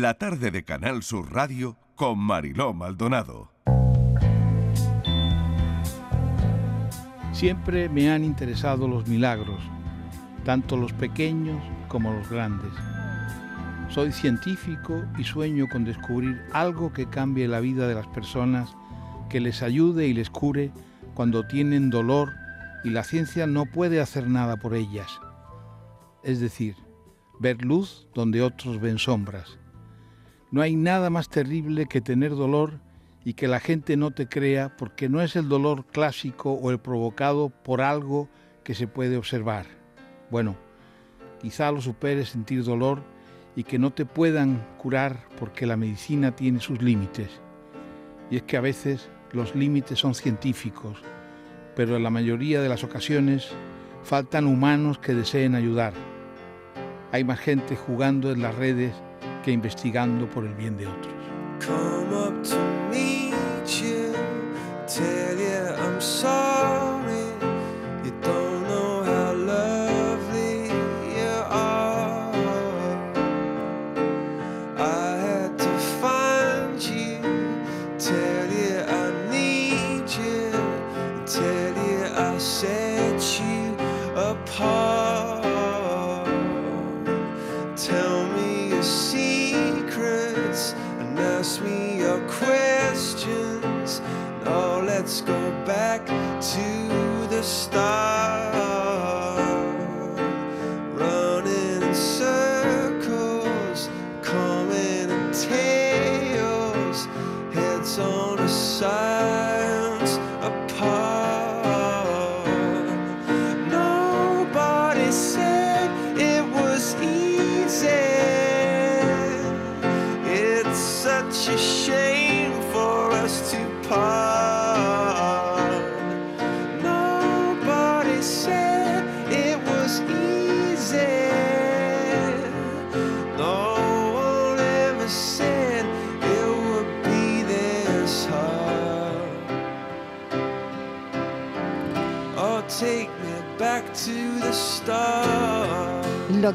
la tarde de Canal Sur Radio con Mariló Maldonado. Siempre me han interesado los milagros, tanto los pequeños como los grandes. Soy científico y sueño con descubrir algo que cambie la vida de las personas, que les ayude y les cure cuando tienen dolor y la ciencia no puede hacer nada por ellas. Es decir, ver luz donde otros ven sombras. No hay nada más terrible que tener dolor y que la gente no te crea porque no es el dolor clásico o el provocado por algo que se puede observar. Bueno, quizá lo superes sentir dolor y que no te puedan curar porque la medicina tiene sus límites. Y es que a veces los límites son científicos, pero en la mayoría de las ocasiones faltan humanos que deseen ayudar. Hay más gente jugando en las redes que investigando por el bien de otros.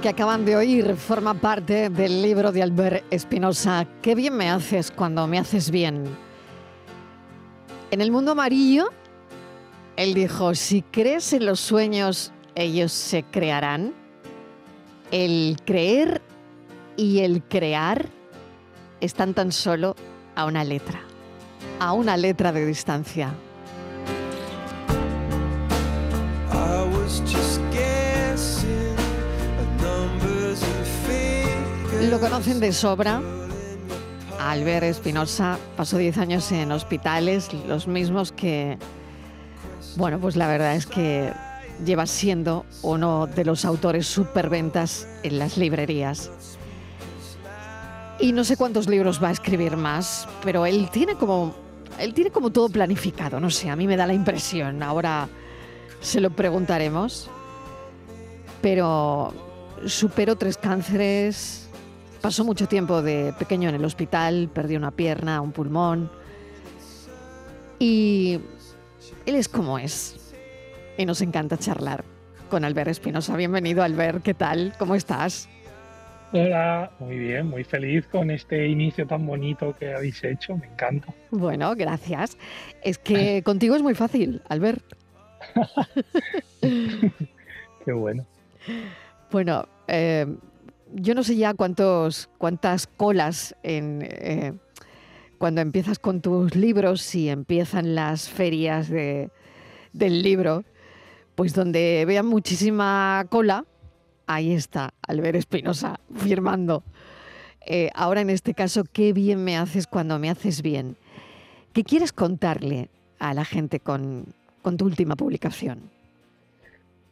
Que acaban de oír forma parte del libro de Albert Espinosa, Qué bien me haces cuando me haces bien. En el mundo amarillo, él dijo, si crees en los sueños, ellos se crearán. El creer y el crear están tan solo a una letra, a una letra de distancia. Lo conocen de sobra. Albert Espinosa pasó 10 años en hospitales, los mismos que, bueno, pues la verdad es que lleva siendo uno de los autores superventas en las librerías. Y no sé cuántos libros va a escribir más, pero él tiene como él tiene como todo planificado, no sé, a mí me da la impresión. Ahora se lo preguntaremos. Pero superó tres cánceres, Pasó mucho tiempo de pequeño en el hospital, perdió una pierna, un pulmón. Y él es como es. Y nos encanta charlar con Albert Espinosa. Bienvenido, Albert. ¿Qué tal? ¿Cómo estás? Hola, muy bien, muy feliz con este inicio tan bonito que habéis hecho. Me encanta. Bueno, gracias. Es que contigo es muy fácil, Albert. Qué bueno. Bueno, eh, yo no sé ya cuántos, cuántas colas en, eh, cuando empiezas con tus libros y empiezan las ferias de, del libro, pues donde vean muchísima cola, ahí está Albert Espinosa firmando. Eh, ahora en este caso, qué bien me haces cuando me haces bien. ¿Qué quieres contarle a la gente con, con tu última publicación?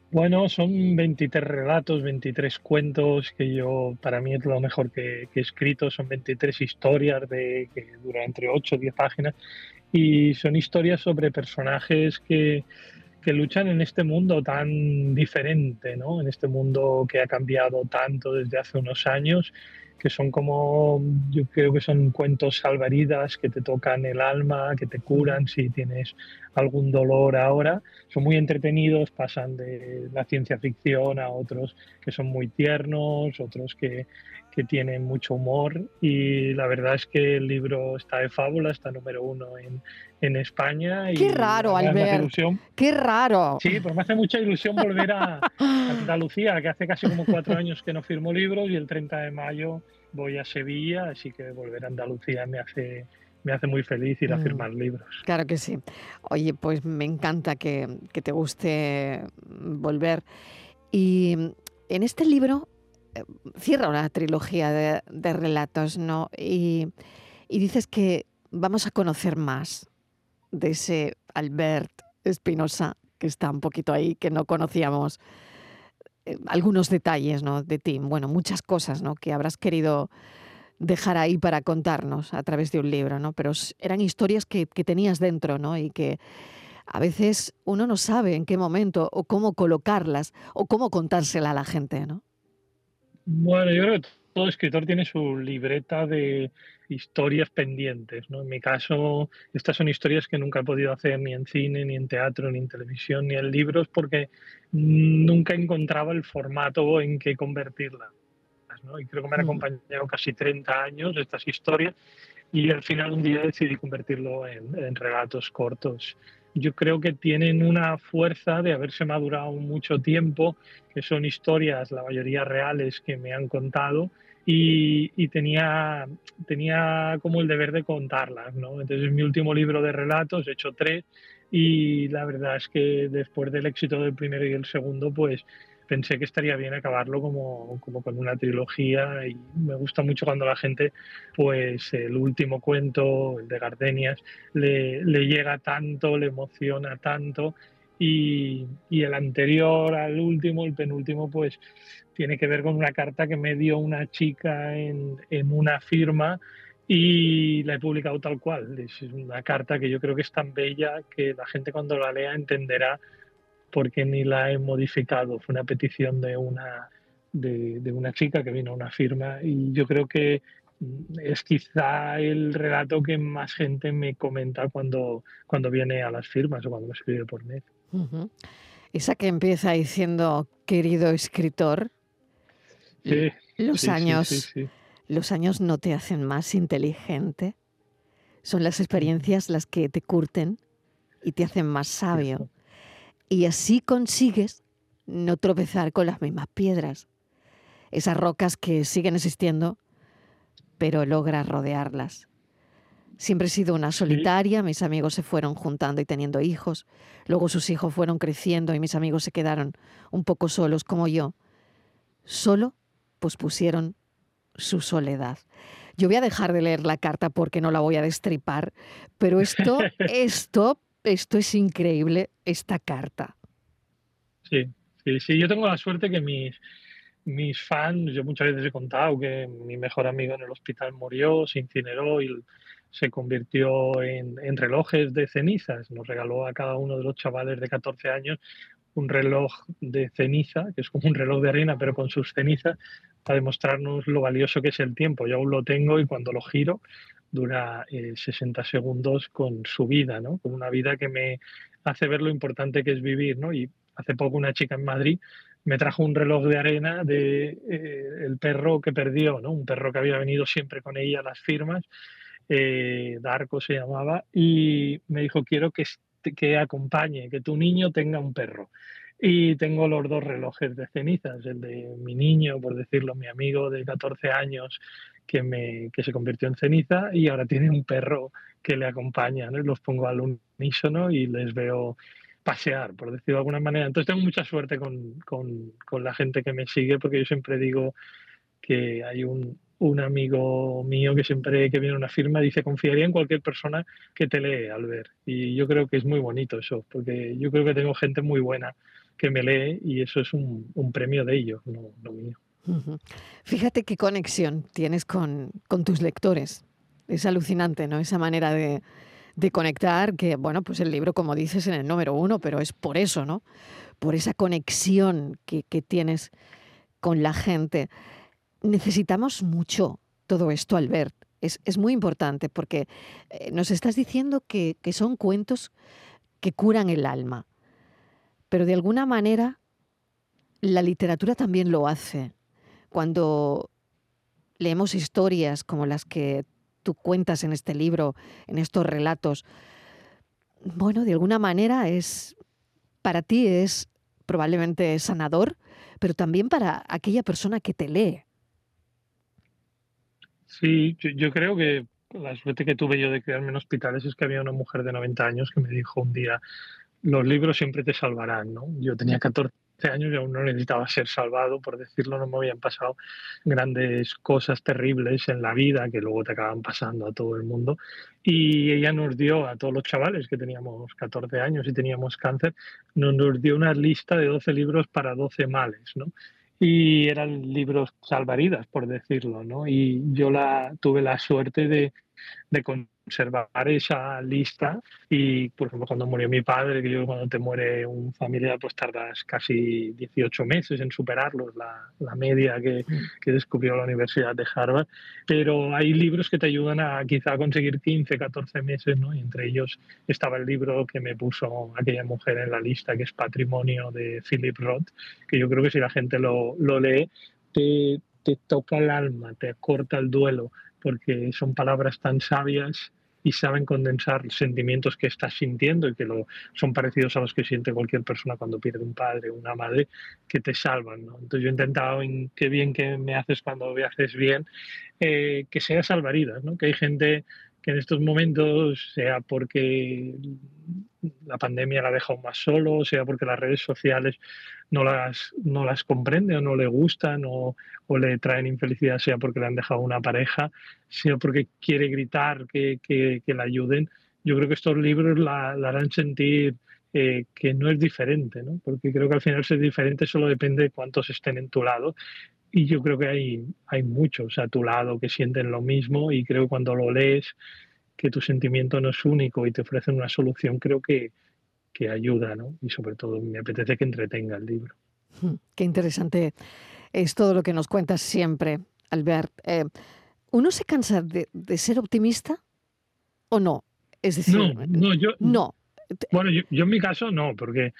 Bueno, son 23 relatos, 23 cuentos que yo, para mí es lo mejor que, he escrito, son 23 historias de, que duran entre 8 o 10 páginas. Y son historias sobre personajes que, que luchan en este mundo tan diferente, ¿no? en este mundo que ha cambiado tanto desde hace unos años que son como, yo creo que son cuentos salvaridas que te tocan el alma, que te curan si tienes algún dolor ahora. Son muy entretenidos, pasan de la ciencia ficción a otros que son muy tiernos, otros que, que tienen mucho humor y la verdad es que el libro está de fábula, está número uno en, en España. Qué raro, Albert. Qué raro. Sí, pues me hace mucha ilusión volver a, Andalucía, que hace casi como cuatro años que no firmo libros y el 30 de mayo voy a Sevilla, así que volver a Andalucía me hace me hace muy feliz ir a mm. firmar libros. Claro que sí. Oye, pues me encanta que, te guste volver. Y en este libro eh, cierra una trilogía de, relatos, ¿no? Y, y, dices que vamos a conocer más de ese Albert Espinosa que está un poquito ahí, que no conocíamos eh, algunos detalles ¿no? de ti, bueno, muchas cosas ¿no? que habrás querido dejar ahí para contarnos a través de un libro, ¿no? Pero eran historias que, tenías dentro, ¿no? Y que a veces uno no sabe en qué momento o cómo colocarlas o cómo contársela a la gente, ¿no? Bueno, yo creo todo escritor tiene su libreta de historias pendientes. ¿no? En mi caso, estas son historias que nunca he podido hacer ni en cine, ni en teatro, ni en televisión, ni en libros, porque nunca encontraba el formato en que convertirlas. ¿no? Y creo que me han mm. acompañado casi 30 años estas historias y al final un día decidí convertirlo en, en relatos cortos yo creo que tienen una fuerza de haberse madurado mucho tiempo, que son historias, la mayoría reales, que me han contado y, tenía, tenía como el deber de contarlas. ¿no? Entonces, mi último libro de relatos, he hecho tres, y la verdad es que después del éxito del primero y el segundo, pues pensé que estaría bien acabarlo como, como, con una trilogía y me gusta mucho cuando la gente, pues el último cuento, el de Gardenias, le, le llega tanto, le emociona tanto y, y, el anterior al último, el penúltimo, pues tiene que ver con una carta que me dio una chica en, en una firma y la he publicado tal cual. Es una carta que yo creo que es tan bella que la gente cuando la lea entenderá por qué ni la he modificado. Fue una petición de una, de, de una chica que vino a una firma y yo creo que es quizá el relato que más gente me comenta cuando, cuando viene a las firmas o cuando me escribe por mail. Esa que empieza diciendo, querido escritor, los años, los años no te hacen más inteligente. Son las experiencias las que te curten y te hacen más sabio. Y así consigues no tropezar con las mismas piedras. Esas rocas que siguen existiendo, pero logras rodearlas. Siempre he sido una solitaria, mis amigos se fueron juntando y teniendo hijos, luego sus hijos fueron creciendo y mis amigos se quedaron un poco solos como yo. Solo pusieron su soledad. Yo voy a dejar de leer la carta porque no la voy a destripar, pero esto, esto, esto es increíble, esta carta. Sí, sí, sí. Yo tengo la suerte que mis, mis fans, yo muchas veces he contado que mi mejor amigo en el hospital murió, se incineró y se convirtió en, en relojes de cenizas. Nos regaló a cada uno de los chavales de 14 años un reloj de ceniza, que es como un reloj de arena, pero con sus cenizas, para demostrarnos lo valioso que es el tiempo. Yo aún lo tengo y cuando lo giro dura 60 eh, segundos con su vida, ¿no? con una vida que me hace ver lo importante que es vivir. ¿no? Y hace poco una chica en Madrid me trajo un reloj de arena de eh, el perro que perdió, ¿no? un perro que había venido siempre con ella a las firmas, eh, Darko se llamaba, y me dijo, quiero que que acompañe, que tu niño tenga un perro. Y tengo los dos relojes de cenizas, el de mi niño, por decirlo, mi amigo de 14 años que, me, que se convirtió en ceniza y ahora tiene un perro que le acompaña. ¿no? Los pongo al unísono y les veo pasear, por decirlo de alguna manera. Entonces tengo mucha suerte con, con, con la gente que me sigue porque yo siempre digo que hay un, un amigo mío que siempre que viene a una firma dice confiaría en cualquier persona que te lee al ver y yo creo que es muy bonito eso porque yo creo que tengo gente muy buena que me lee y eso es un, premio de ellos no, mío. Fíjate qué conexión tienes con, tus lectores. Es alucinante no esa manera de, conectar que bueno pues el libro como dices en el número uno pero es por eso no por esa conexión que, que tienes con la gente necesitamos mucho todo esto, Albert. Es, es muy importante porque eh, nos estás diciendo que, que son cuentos que curan el alma, pero de alguna manera la literatura también lo hace. Cuando leemos historias como las que tú cuentas en este libro, en estos relatos, bueno, de alguna manera es, para ti es probablemente sanador, pero también para aquella persona que te lee. Sí, yo, creo que la suerte que tuve yo de quedarme en hospitales es que había una mujer de 90 años que me dijo un día, los libros siempre te salvarán, ¿no? Yo tenía 14 años y aún no necesitaba ser salvado, por decirlo, no me habían pasado grandes cosas terribles en la vida que luego te acaban pasando a todo el mundo. Y ella nos dio a todos los chavales que teníamos 14 años y teníamos cáncer, nos dio una lista de 12 libros para 12 males, ¿no? Y eran libros salvaridas, por decirlo, ¿no? Y yo la, tuve la suerte de, de observar esa lista y, por ejemplo, cuando murió mi padre, que yo cuando te muere un familiar, pues tardas casi 18 meses en superarlos, la, la media que, mm. que, descubrió la Universidad de Harvard, pero hay libros que te ayudan a quizá conseguir 15, 14 meses, ¿no? Y entre ellos estaba el libro que me puso aquella mujer en la lista, que es Patrimonio de Philip Roth, que yo creo que si la gente lo, lo lee, te, te toca el alma, te corta el duelo, porque son palabras tan sabias y saben condensar sentimientos que estás sintiendo y que lo, son parecidos a los que siente cualquier persona cuando pierde un padre o una madre, que te salvan. Entonces yo he intentado, en qué bien que me haces cuando me haces bien, eh, que sea salvaridas, ¿no? que hay gente que en estos momentos, sea porque la pandemia la ha dejado más solo, sea porque las redes sociales no las, no las comprende o no le gustan o, o, le traen infelicidad, sea porque le han dejado una pareja, sea porque quiere gritar que, que, que la ayuden. Yo creo que estos libros la, la harán sentir eh, que no es diferente, ¿no? porque creo que al final ser diferente solo depende de cuántos estén en tu lado. Y yo creo que hay, hay muchos a tu lado que sienten lo mismo y creo que cuando lo lees que tu sentimiento no es único y te ofrecen una solución, creo que, que ayuda, ¿no? Y sobre todo me apetece que entretenga el libro. Hmm, qué interesante es todo lo que nos cuentas siempre, Albert. Eh, ¿Uno se cansa de, de, ser optimista o no? Es decir, no, no, yo, no. Bueno, yo, yo, en mi caso no, porque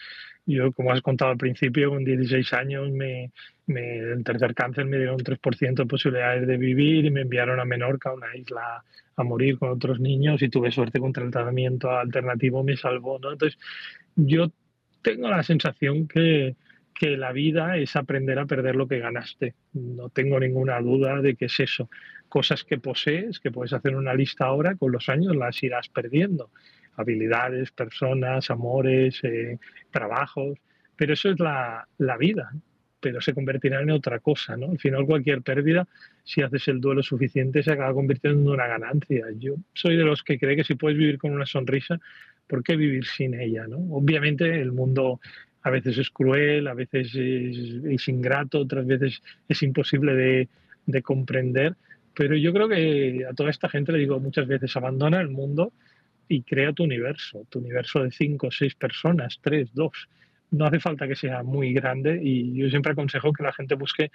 yo, como has contado al principio, con 16 años, me, me, el tercer cáncer me dio un 3% de posibilidades de vivir y me enviaron a Menorca, una isla, a morir con otros niños y tuve suerte el tratamiento alternativo, me salvó. Entonces, yo tengo la sensación que, que la vida es aprender a perder lo que ganaste. No tengo ninguna duda de que es eso. Cosas que posees, que puedes hacer una lista ahora, con los años las irás perdiendo habilidades, personas, amores, eh, trabajos, pero eso es la, la, vida, pero se convertirá en otra cosa, ¿no? Al final cualquier pérdida, si haces el duelo suficiente, se acaba convirtiendo en una ganancia. Yo soy de los que cree que si puedes vivir con una sonrisa, ¿por qué vivir sin ella, no? Obviamente el mundo a veces es cruel, a veces es, es ingrato, otras veces es imposible de, de comprender, pero yo creo que a toda esta gente le digo muchas veces, abandona el mundo y crea tu universo, tu universo de cinco seis personas, tres, dos. No hace falta que sea muy grande y yo siempre aconsejo que la gente busque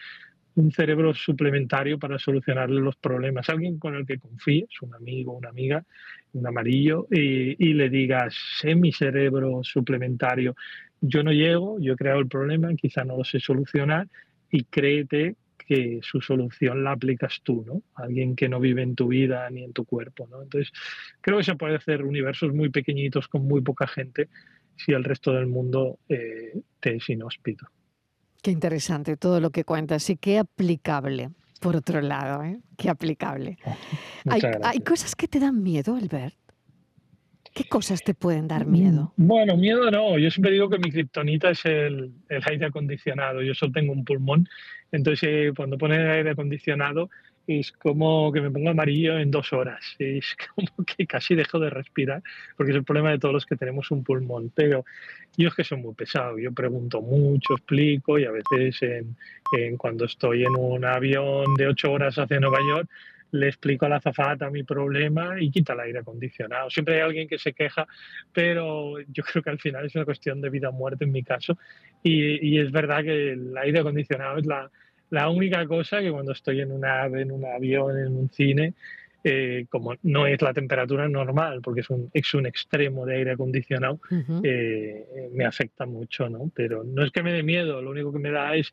un cerebro suplementario para solucionarle los problemas. Alguien con el que confíes, un amigo, una amiga, un amarillo, y, y le digas, sé mi cerebro suplementario, yo no llego, yo he creado el problema, quizá no lo sé solucionar, y créete que su solución la aplicas tú, ¿no? Alguien que no vive en tu vida ni en tu cuerpo, ¿no? Entonces, creo que se puede hacer universos muy pequeñitos con muy poca gente si el resto del mundo eh, te es inhóspito. Qué interesante todo lo que cuentas y qué aplicable, por otro lado, ¿eh? Qué aplicable. Hay, hay, cosas que te dan miedo, Albert. ¿Qué cosas te pueden dar miedo? Bueno, miedo no. Yo siempre digo que mi kriptonita es el, el, aire acondicionado. Yo solo tengo un pulmón. Entonces, eh, cuando pone el aire acondicionado, es como que me pongo amarillo en dos horas. Es como que casi dejo de respirar, porque es el problema de todos los que tenemos un pulmón. Pero yo es que soy muy pesado. Yo pregunto mucho, explico, y a veces en, en cuando estoy en un avión de ocho horas hacia Nueva York, le explico a la azafata mi problema y quita el aire acondicionado. Siempre hay alguien que se queja, pero yo creo que al final es una cuestión de vida o muerte en mi caso. Y, y es verdad que el aire acondicionado es la, La única cosa que cuando estoy en una en un avión, en un cine, eh, como no es la temperatura normal, porque es un, es un extremo de aire acondicionado, eh, me afecta mucho, ¿no? Pero no es que me dé miedo, lo único que me da es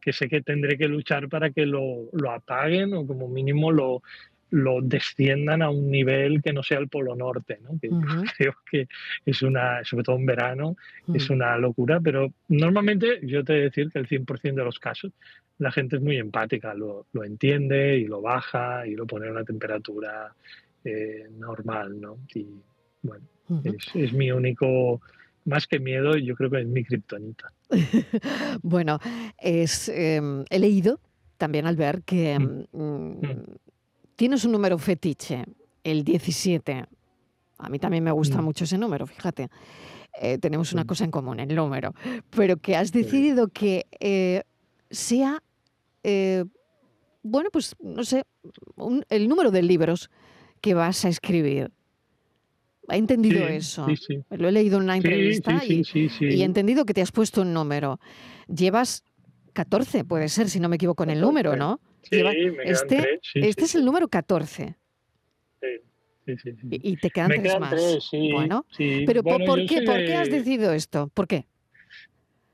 que sé que tendré que luchar para que lo, lo apaguen o como mínimo lo, lo desciendan a un nivel que no sea el Polo Norte, ¿no? que creo que es una, sobre todo en verano, es una locura, pero normalmente yo te he de decir que el 100% de los casos la gente es muy empática, lo, lo, entiende y lo baja y lo pone a una temperatura eh, normal, ¿no? Y bueno, es, es, mi único, más que miedo, yo creo que es mi kriptonita. bueno, es, eh, he leído también al ver que mm, tienes un número fetiche, el 17. A mí también me gusta mucho ese número, fíjate. Eh, tenemos una cosa en común, el número. Pero que has decidido que eh, sea, eh, bueno, pues no sé, el número de libros que vas a escribir. He entendido eso. Lo he leído en una entrevista y, y, he entendido que te has puesto un número. Llevas 14, puede ser, si no me equivoco en el número, ¿no? Este, este es el número 14. Sí, sí, y te quedan tres más. bueno, pero ¿por, qué, ¿por qué has decidido esto? ¿Por qué?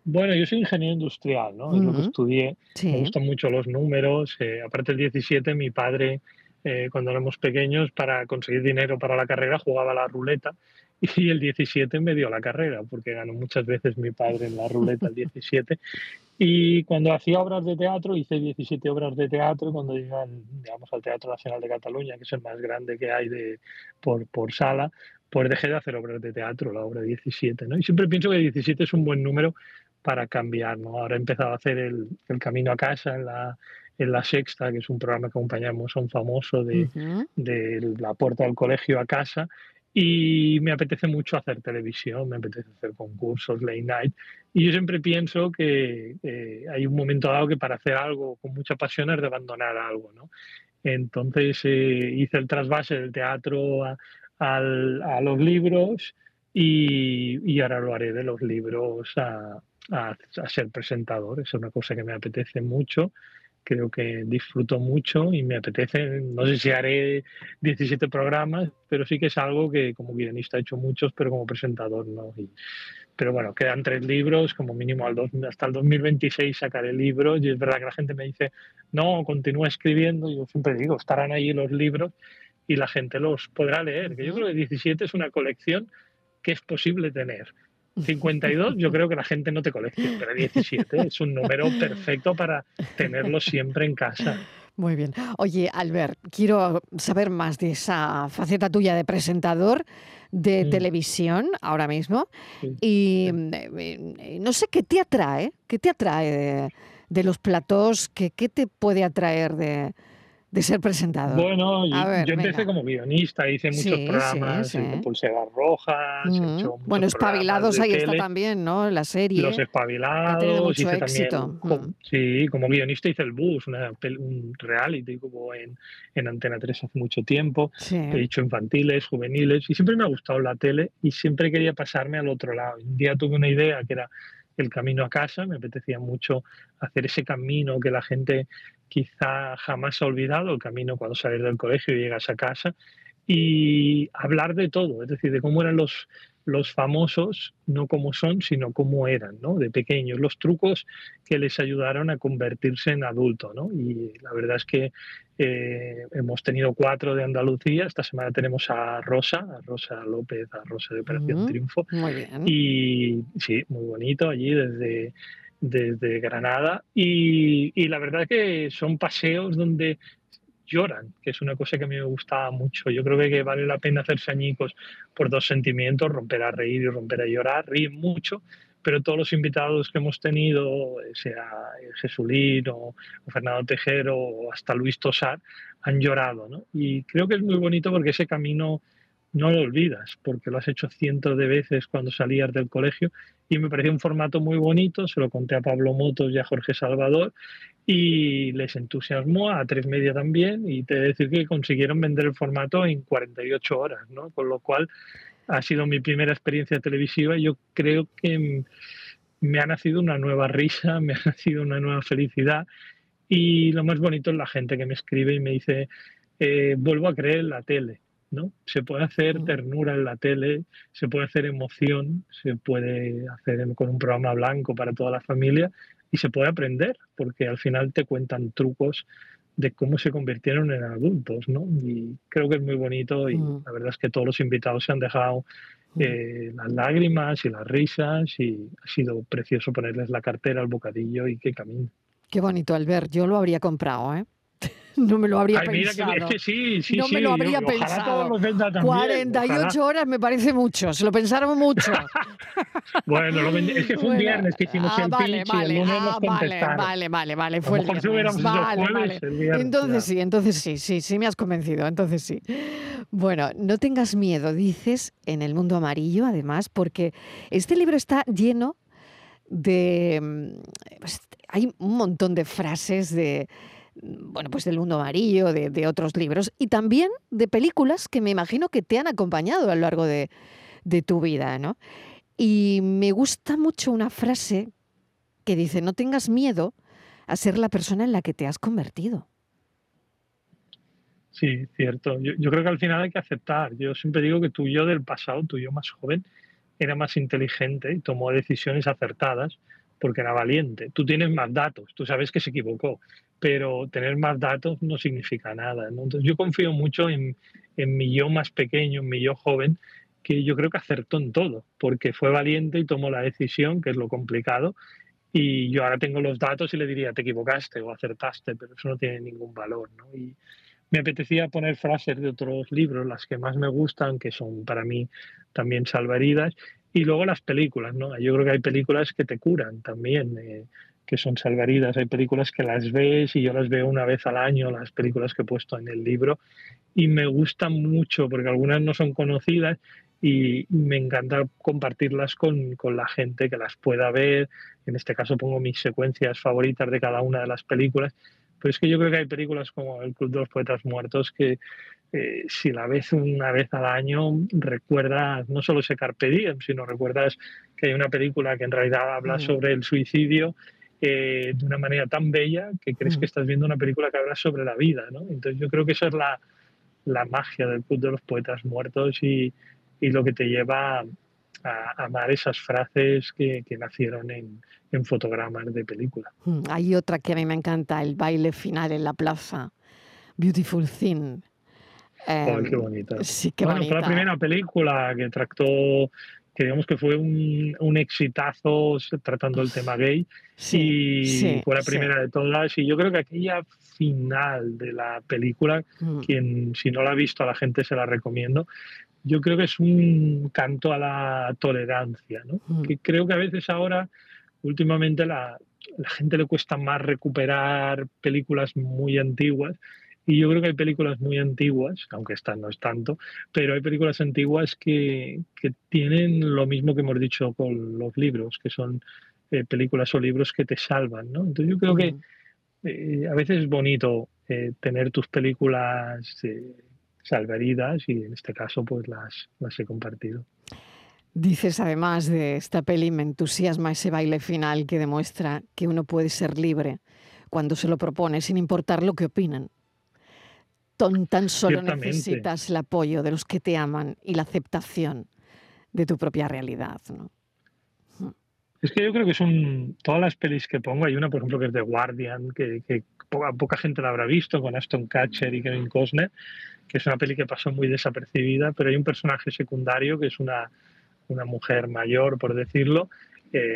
Bueno, yo soy ingeniero industrial, ¿no? Es lo que estudié. Me gustan mucho los números. Eh, aparte del 17, mi padre, eh, cuando éramos pequeños, para conseguir dinero para la carrera, jugaba la ruleta y el 17 me dio la carrera, porque ganó muchas veces mi padre en la ruleta el 17. Y cuando hacía obras de teatro, hice 17 obras de teatro, cuando llegué digamos, al Teatro Nacional de Cataluña, que es el más grande que hay de, por, por sala, pues dejé de hacer obras de teatro, la obra 17. ¿no? Y siempre pienso que 17 es un buen número para cambiar. ¿no? Ahora he empezado a hacer el, el camino a casa en la, en La Sexta, que es un programa que acompañamos a un famoso de, de la puerta del colegio a casa, y me apetece mucho hacer televisión, me apetece hacer concursos, late night. Y yo siempre pienso que eh, hay un momento dado que para hacer algo con mucha pasión es de abandonar algo, ¿no? Entonces eh, hice el trasvase del teatro a, a los libros y, y, ahora lo haré de los libros a, a, a ser presentador. Es una cosa que me apetece mucho creo que disfruto mucho y me apetece, no sé si haré 17 programas, pero sí que es algo que como guionista he hecho muchos, pero como presentador no. pero bueno, quedan tres libros, como mínimo al hasta el 2026 sacaré libros y es verdad que la gente me dice, no, continúa escribiendo, yo siempre digo, estarán ahí los libros y la gente los podrá leer, que yo creo que 17 es una colección que es posible tener 52 yo creo que la gente no te colecciona, pero 17 es un número perfecto para tenerlo siempre en casa. Muy bien. Oye, Albert, quiero saber más de esa faceta tuya de presentador de mm. televisión ahora mismo. Y eh, no sé qué te atrae, qué te atrae de, los platos, qué, qué te puede atraer de, de ser presentador? Bueno, yo, empecé como guionista, hice muchos programas sí, Pulseras Rojas. bueno, Espabilados ahí está también, ¿no? La serie. Los Espabilados. hice éxito. También, Sí, como guionista hice El Bus, un reality como en, en Antena 3 hace mucho tiempo. He hecho infantiles, juveniles y siempre me ha gustado la tele y siempre quería pasarme al otro lado. Un día tuve una idea que era el camino a casa, me apetecía mucho hacer ese camino que la gente quizá jamás ha olvidado, el camino cuando sales del colegio y llegas a casa, y hablar de todo, es decir, de cómo eran los, los famosos, no como son, sino cómo eran, ¿no? De pequeños, los trucos que les ayudaron a convertirse en adulto, ¿no? Y la verdad es que eh, hemos tenido cuatro de Andalucía, esta semana tenemos a Rosa, a Rosa López, a Rosa de Operación Triunfo. Muy bien. Y sí, muy bonito allí desde desde Granada y, y, la verdad que son paseos donde lloran, que es una cosa que a mí me gustaba mucho. Yo creo que vale la pena hacerse añicos por dos sentimientos, romper a reír y romper a llorar. Ríen mucho, pero todos los invitados que hemos tenido, sea Jesulín o, Fernando Tejero o hasta Luis Tosar, han llorado. ¿no? Y creo que es muy bonito porque ese camino no lo olvidas, porque lo has hecho cientos de veces cuando salías del colegio y me pareció un formato muy bonito, se lo conté a Pablo Motos y a Jorge Salvador y les entusiasmó, a Tres Media también, y te he de decir que consiguieron vender el formato en 48 horas, ¿no? Con lo cual ha sido mi primera experiencia televisiva y yo creo que me ha nacido una nueva risa, me ha nacido una nueva felicidad Y lo más bonito es la gente que me escribe y me dice, eh, vuelvo a creer en la tele. ¿No? Se puede hacer mm. ternura en la tele, se puede hacer emoción, se puede hacer con un programa blanco para toda la familia y se puede aprender, porque al final te cuentan trucos de cómo se convirtieron en adultos, ¿no? Y creo que es muy bonito y mm. la verdad es que todos los invitados se han dejado mm. eh, las lágrimas y las risas y ha sido precioso ponerles la cartera, al bocadillo y que caminen. Qué bonito, Albert. Yo lo habría comprado, ¿eh? no me lo habría pensado. no me lo habría pensado. 48 horas me parece mucho, se lo pensaron mucho. bueno, es que fue un viernes que hicimos ah, el vale, pitch vale, y el lunes ah, vale, vale, vale, fue el viernes. vale, entonces sí, entonces sí, sí, sí me has convencido, entonces sí. Bueno, no tengas miedo, dices, en el mundo amarillo, además, porque este libro está lleno de... Mm, pues, hay un montón de frases de bueno, pues del mundo amarillo, de, otros libros y también de películas que me imagino que te han acompañado a lo largo de, tu vida, ¿no? Y me gusta mucho una frase que dice, no tengas miedo a ser la persona en la que te has convertido. Sí, cierto. Yo, yo, creo que al final hay que aceptar. Yo siempre digo que tu yo del pasado, tu yo más joven, era más inteligente y tomó decisiones acertadas porque era valiente. Tú tienes más datos, tú sabes que se equivocó, pero tener más datos no significa nada. Entonces yo confío mucho en, en mi yo más pequeño, en mi yo joven, que yo creo que acertó en todo, porque fue valiente y tomó la decisión, que es lo complicado, y yo ahora tengo los datos y le diría, te equivocaste o acertaste, pero eso no tiene ningún valor. ¿no? Y me apetecía poner frases de otros libros, las que más me gustan, que son para mí también salvaridas, y luego las películas, ¿no? Yo creo que hay películas que te curan también, eh, que son salvaridas. Hay películas que las ves y yo las veo una vez al año, las películas que he puesto en el libro, y me gustan mucho porque algunas no son conocidas y me encanta compartirlas con, con, la gente que las pueda ver. En este caso pongo mis secuencias favoritas de cada una de las películas. Pero es que yo creo que hay películas como El Club de los Poetas Muertos que eh, si la ves una vez al año, recuerdas no solo ese Carpe Diem, sino recuerdas que hay una película que en realidad habla sobre el suicidio eh, de una manera tan bella que crees que estás viendo una película que habla sobre la vida. ¿no? Entonces yo creo que esa es la, la magia del Club de los Poetas Muertos y, y lo que te lleva a, amar esas frases que, que nacieron en, en, fotogramas de película. Hmm, hay otra que a mí me encanta, el baile final en la plaza, Beautiful Thing. Em, qué bonita. Sí, bueno, fue la primera película que trató, que digamos que fue un, un exitazo tratando el tema gay. y fue la primera de todas. Y yo creo que aquella final de la película, mm. quien si no la ha visto a la gente se la recomiendo, yo creo que es un canto a la tolerancia, ¿no? Mm. Que creo que a veces ahora, últimamente, la, la gente le cuesta más recuperar películas muy antiguas y yo creo que hay películas muy antiguas, aunque esta no es tanto, pero hay películas antiguas que, que tienen lo mismo que hemos dicho con los libros, que son eh, películas o libros que te salvan. ¿no? Entonces yo creo que eh, a veces es bonito eh, tener tus películas salvaridas y en este caso pues las, las he compartido. Dices además de esta peli, me entusiasma ese baile final que demuestra que uno puede ser libre cuando se lo propone, sin importar lo que opinan tan solo necesitas el apoyo de los que te aman y la aceptación de tu propia realidad. ¿no? Es que yo creo que son todas las pelis que pongo. Hay una, por ejemplo, que es The Guardian, que, poca, poca, gente la habrá visto, con Aston Catcher y Kevin Costner, que es una peli que pasó muy desapercibida, pero hay un personaje secundario que es una, una mujer mayor, por decirlo,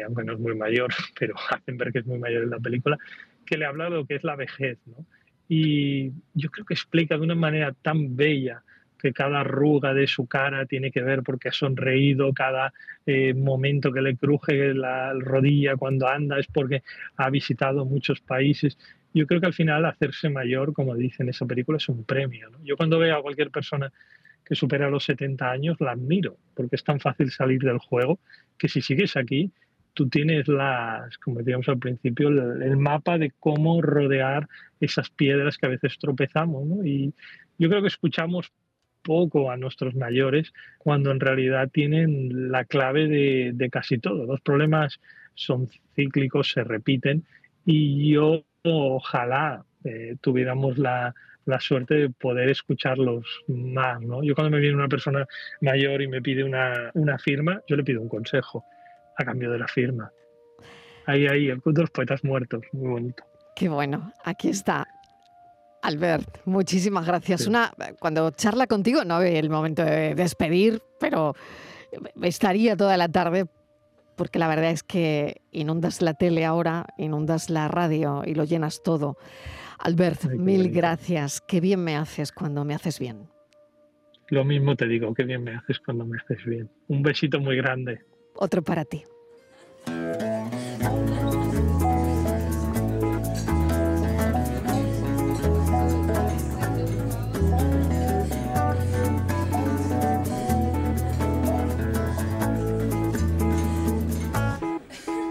aunque no es muy mayor, pero hacen ver que es muy mayor en la película, que le habla de lo que es la vejez, ¿no? y yo creo que explica de una manera tan bella que cada arruga de su cara tiene que ver porque ha sonreído, cada eh, momento que le cruje la rodilla cuando anda es porque ha visitado muchos países. Yo creo que al final hacerse mayor, como dice en esa película, es un premio. Yo cuando veo a cualquier persona que supera los 70 años, la admiro, porque es tan fácil salir del juego que si sigues aquí, tú tienes las, como decíamos al principio, el, mapa de cómo rodear esas piedras que a veces tropezamos. ¿no? Y yo creo que escuchamos poco a nuestros mayores cuando en realidad tienen la clave de, casi todo. Los problemas son cíclicos, se repiten y yo ojalá eh, tuviéramos la, la, suerte de poder escucharlos más. ¿no? Yo cuando me viene una persona mayor y me pide una, una firma, yo le pido un consejo a cambio de la firma. Ahí, ahí, el de los poetas muertos, muy bonito. Qué bueno, aquí está. Albert, muchísimas gracias. Una, cuando charla contigo, no ve el momento de despedir, pero estaría toda la tarde porque la verdad es que inundas la tele ahora, inundas la radio y lo llenas todo. Albert, mil gracias. Qué bien me haces cuando me haces bien. Lo mismo te digo, qué bien me haces cuando me haces bien. Un besito muy grande. Otro para ti.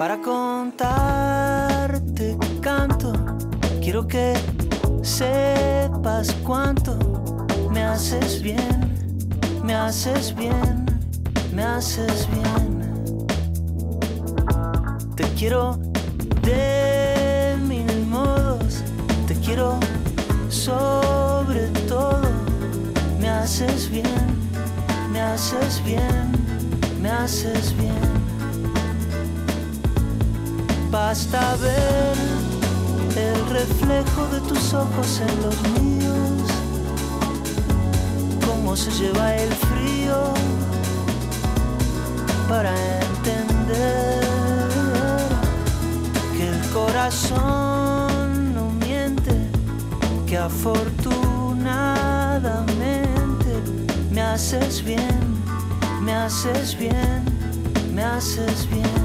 Para contarte canto. Quiero que sepas cuánto me haces bien, me haces bien, me haces bien. Te quiero de mil modos, te quiero sobre todo. Me haces bien, me haces bien, me haces bien. Basta ver el reflejo de tus ojos en los míos, cómo se lleva el frío para entender que el corazón no miente, que afortunadamente me haces bien, me haces bien, me haces bien.